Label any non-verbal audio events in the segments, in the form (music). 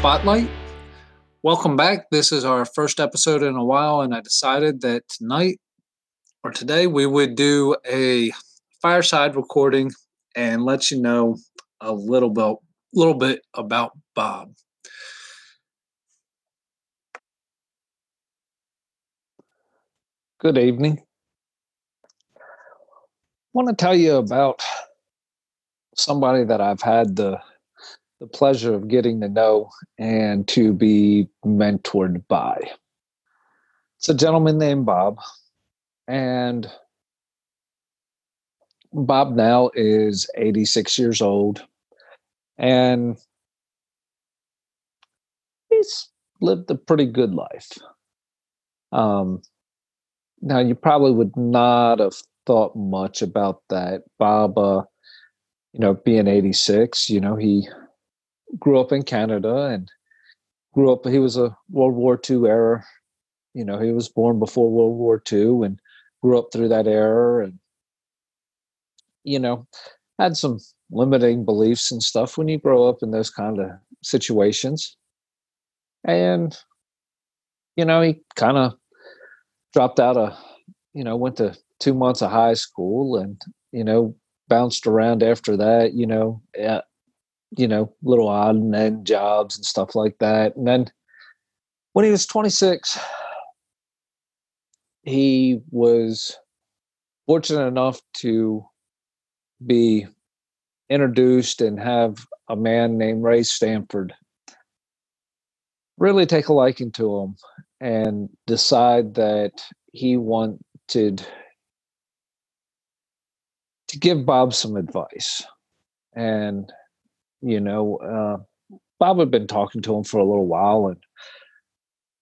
Spotlight. Welcome back. This is our first episode in a while, and I decided that tonight or today we would do a fireside recording and let you know a little bit, little bit about Bob. Good evening. I want to tell you about somebody that I've had the the pleasure of getting to know and to be mentored by. It's a gentleman named Bob, and Bob now is 86 years old, and he's lived a pretty good life. Um, now, you probably would not have thought much about that. Bob, uh, you know, being 86, you know, he grew up in Canada and grew up, he was a World War II era, you know, he was born before World War II and grew up through that era and, you know, had some limiting beliefs and stuff when you grow up in those kind of situations. And, you know, he kind of dropped out of, you know, went to two months of high school and, you know, bounced around after that, you know, you know, little odd and end jobs and stuff like that. And then when he was 26, he was fortunate enough to be introduced and have a man named Ray Stanford really take a liking to him and decide that he wanted to give Bob some advice. And, you know, uh, Bob had been talking to him for a little while, and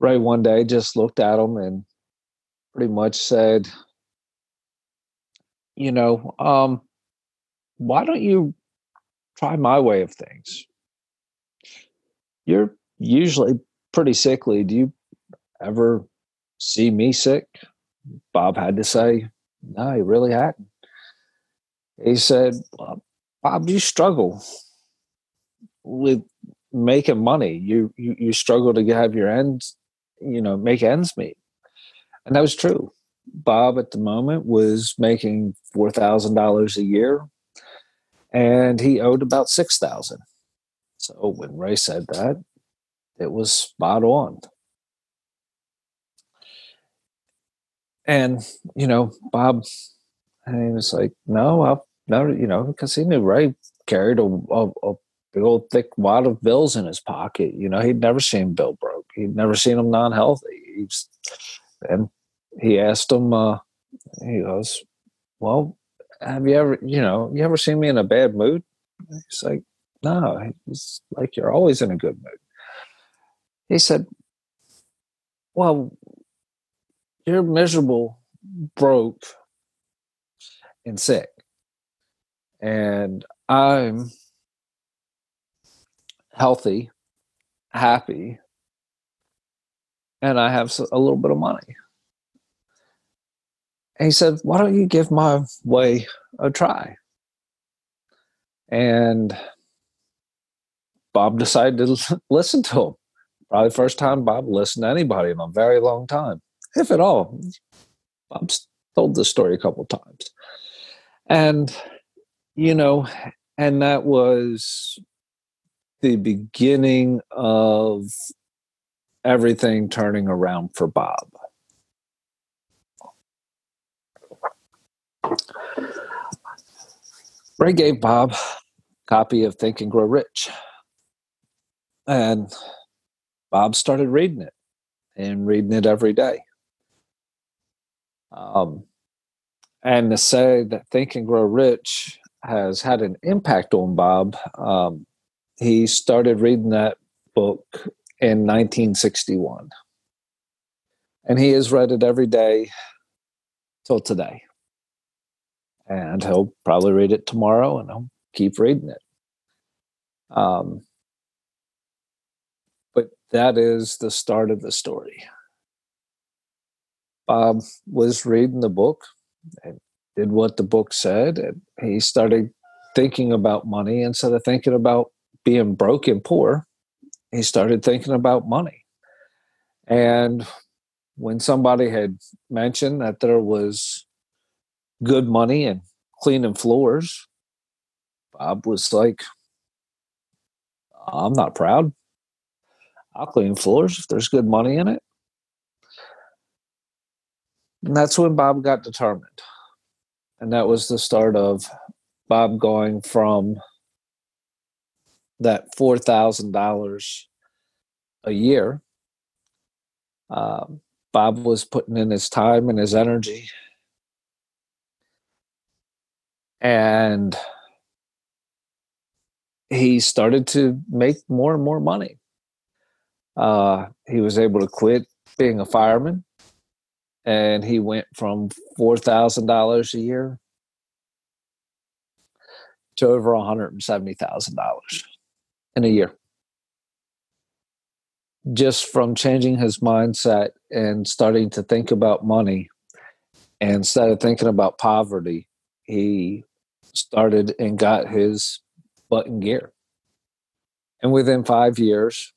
Ray one day just looked at him and pretty much said, you know, um, why don't you try my way of things? You're usually pretty sickly. Do you ever see me sick? Bob had to say, no, he really hadn't. He said, Bob, you struggle with making money. You, you, you struggle to have your ends, you know, make ends meet. And that was true. Bob at the moment was making $4,000 a year and he owed about 6000 So when Ray said that, it was spot on. And, you know, Bob, and he was like, no, I'll no, you know, because he knew Ray carried a, a, a, big old thick wad of bills in his pocket. You know, he'd never seen Bill broke. He'd never seen him non-healthy. He's, and he asked him, uh, he goes, well, have you ever, you know, you ever seen me in a bad mood? He's like, no, he's like, you're always in a good mood. He said, well, you're miserable, broke, and sick. And I'm healthy, happy, and I have a little bit of money. And he said, Why don't you give my way a try? And Bob decided to (laughs) listen to him. Probably the first time Bob listened to anybody in a very long time, if at all. Bob's told this story a couple times. And, you know, and that was the beginning of everything turning around for Bob. Ray gave Bob a copy of Think and Grow Rich. And Bob started reading it and reading it every day. Um, and to say that Think and Grow Rich has had an impact on Bob, um, he started reading that book in 1961. And he has read it every day till today. And he'll probably read it tomorrow and he'll keep reading it. Um, but that is the start of the story. Bob was reading the book and did what the book said, and he started thinking about money instead of thinking about being broke and poor. he started thinking about money. And when somebody had mentioned that there was good money in cleaning floors, Bob was like, I'm not proud. I'll clean floors if there's good money in it. And that's when Bob got determined. And that was the start of Bob going from that $4,000 a year. Uh, Bob was putting in his time and his energy. And he started to make more and more money. Uh, he was able to quit being a fireman and he went from $4,000 a year to over $170,000 in a year. Just from changing his mindset and starting to think about money and instead of thinking about poverty, he started and got his butt in gear. And within five years,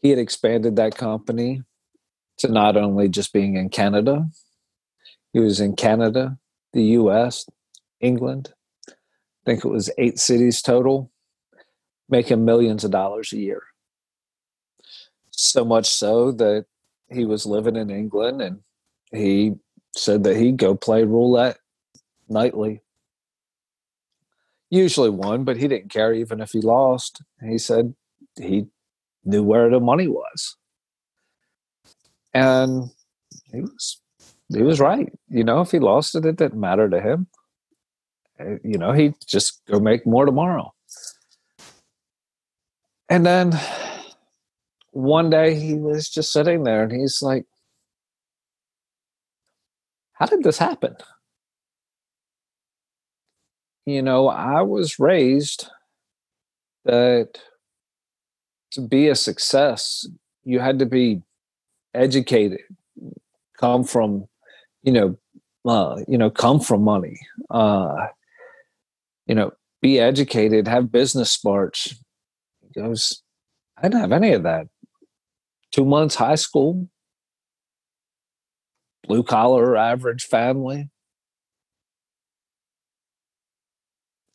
he had expanded that company to not only just being in Canada, he was in Canada, the US, England. I think it was eight cities total, making millions of dollars a year. So much so that he was living in England and he said that he'd go play roulette nightly. Usually won, but he didn't care even if he lost. He said he knew where the money was and he was he was right. You know, if he lost it, it didn't matter to him. Uh, you know, he'd just go make more tomorrow. And then one day he was just sitting there and he's like, How did this happen? You know, I was raised that to be a success, you had to be educated, come from, you know, uh, you know, come from money. Uh, you know, be educated, have business smarts. He goes, I didn't have any of that. Two months high school, blue collar, average family.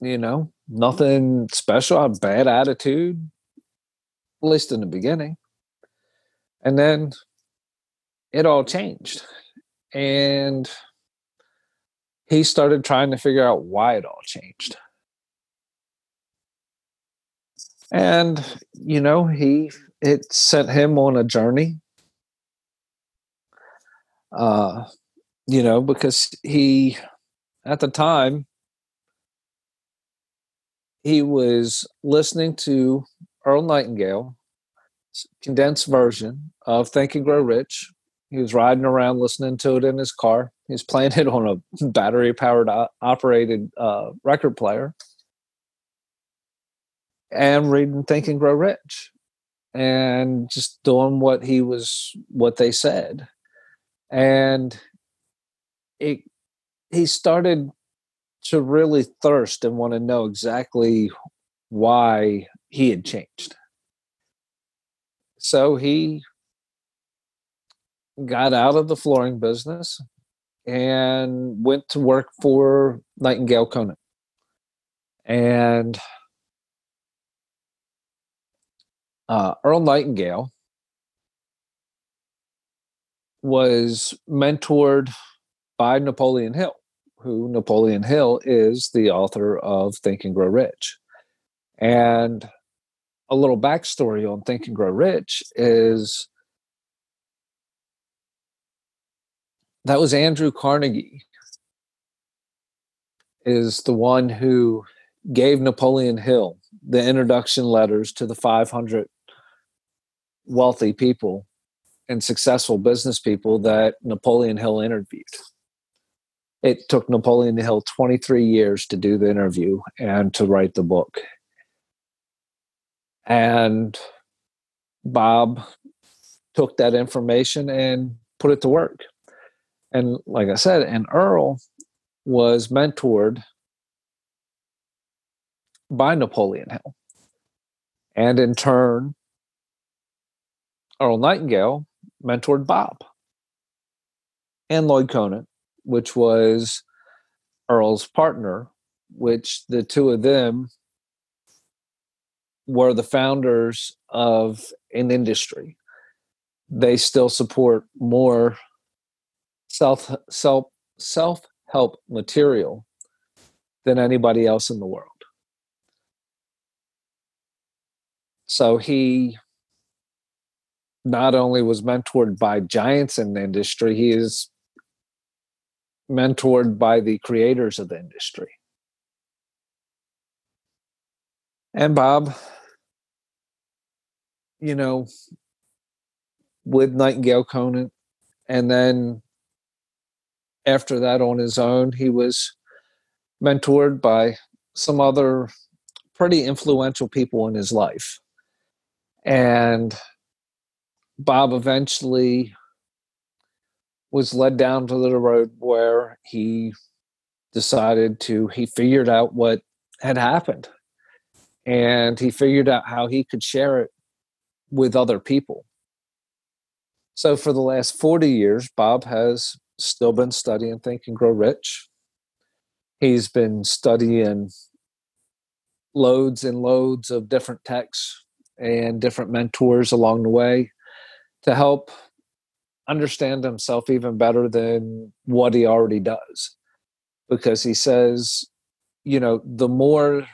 You know, nothing special, a bad attitude, at least in the beginning. And then it all changed. And he started trying to figure out why it all changed. And, you know, he it sent him on a journey. Uh, you know, because he at the time he was listening to Earl Nightingale condensed version of Think and Grow Rich he was riding around listening to it in his car. He was playing it on a (laughs) battery powered operated uh, record player and reading Think and Grow Rich and just doing what he was, what they said. And it, he started to really thirst and want to know exactly why he had changed. So he got out of the flooring business and went to work for Nightingale Conant. And uh, Earl Nightingale was mentored by Napoleon Hill, who Napoleon Hill is the author of Think and Grow Rich. And a little backstory on Think and Grow Rich is that was Andrew Carnegie is the one who gave Napoleon Hill the introduction letters to the 500 wealthy people and successful business people that Napoleon Hill interviewed. It took Napoleon Hill 23 years to do the interview and to write the book. And Bob took that information and put it to work. And like I said, and Earl was mentored by Napoleon Hill. And in turn, Earl Nightingale mentored Bob and Lloyd Conant, which was Earl's partner, which the two of them were the founders of an industry. They still support more self self self help material than anybody else in the world. So he not only was mentored by giants in the industry, he is mentored by the creators of the industry. And Bob, you know, with Nightingale Conant, and then after that on his own, he was mentored by some other pretty influential people in his life. And Bob eventually was led down to the road where he decided to, he figured out what had happened and he figured out how he could share it with other people. So for the last 40 years, Bob has still been studying Think and Grow Rich. He's been studying loads and loads of different texts and different mentors along the way to help understand himself even better than what he already does. Because he says, you know, the more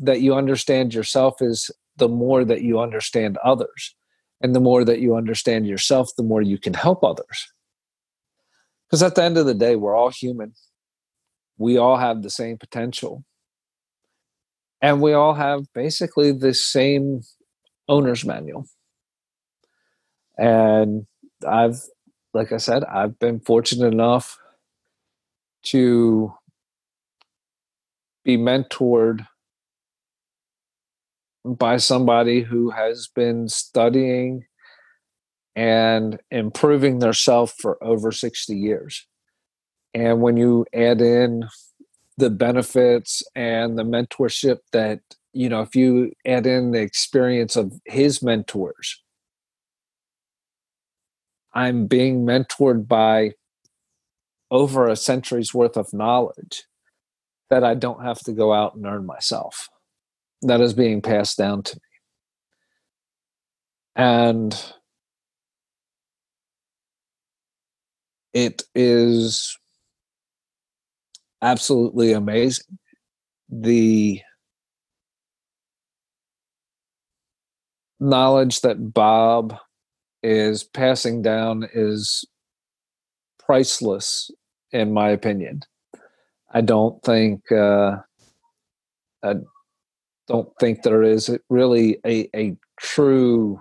that you understand yourself is the more that you understand others. And the more that you understand yourself, the more you can help others. Because at the end of the day, we're all human. We all have the same potential. And we all have basically the same owner's manual. And I've, like I said, I've been fortunate enough to be mentored by somebody who has been studying and improving their self for over 60 years. And when you add in the benefits and the mentorship that, you know, if you add in the experience of his mentors, I'm being mentored by over a century's worth of knowledge that I don't have to go out and earn myself that is being passed down to me. And it is absolutely amazing. The knowledge that Bob is passing down is priceless, in my opinion. I don't think uh, I don't think there is really a, a true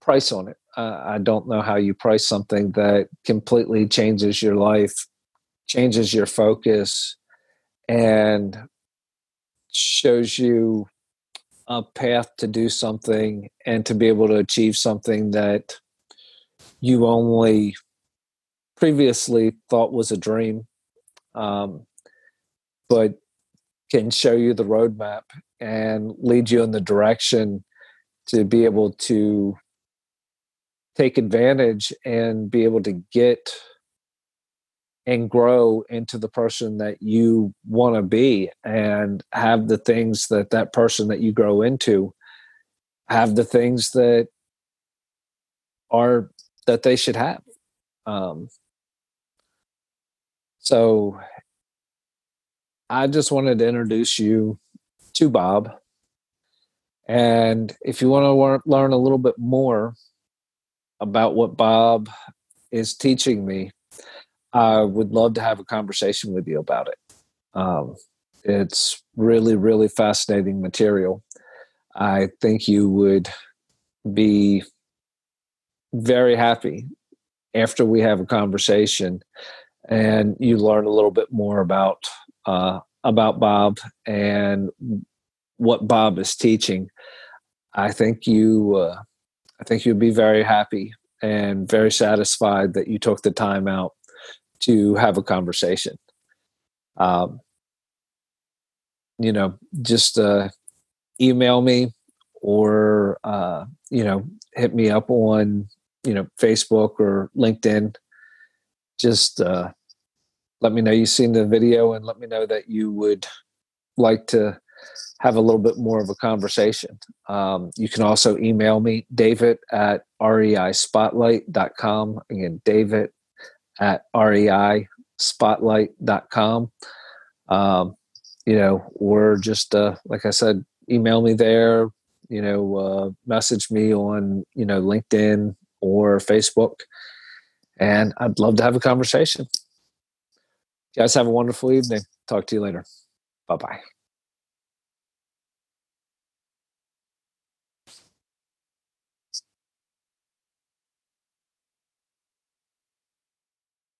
price on it. Uh, I don't know how you price something that completely changes your life, changes your focus, and shows you a path to do something and to be able to achieve something that you only previously thought was a dream. Um, but can show you the roadmap and lead you in the direction to be able to take advantage and be able to get and grow into the person that you want to be and have the things that that person that you grow into have the things that are that they should have um, so I just wanted to introduce you to Bob. And if you want to learn a little bit more about what Bob is teaching me, I would love to have a conversation with you about it. Um, it's really, really fascinating material. I think you would be very happy after we have a conversation and you learn a little bit more about uh, about Bob and what Bob is teaching, I think you, uh, I think you'd be very happy and very satisfied that you took the time out to have a conversation. Um, you know, just uh, email me or uh, you know hit me up on you know Facebook or LinkedIn. Just uh, let me know you've seen the video and let me know that you would like to have a little bit more of a conversation. Um, you can also email me, David at reispotlight.com. Again, David at reispotlight.com. Um, you know, or just, uh, like I said, email me there, you know, uh, message me on, you know, LinkedIn or Facebook. And I'd love to have a conversation. You guys have a wonderful evening. Talk to you later. Bye bye.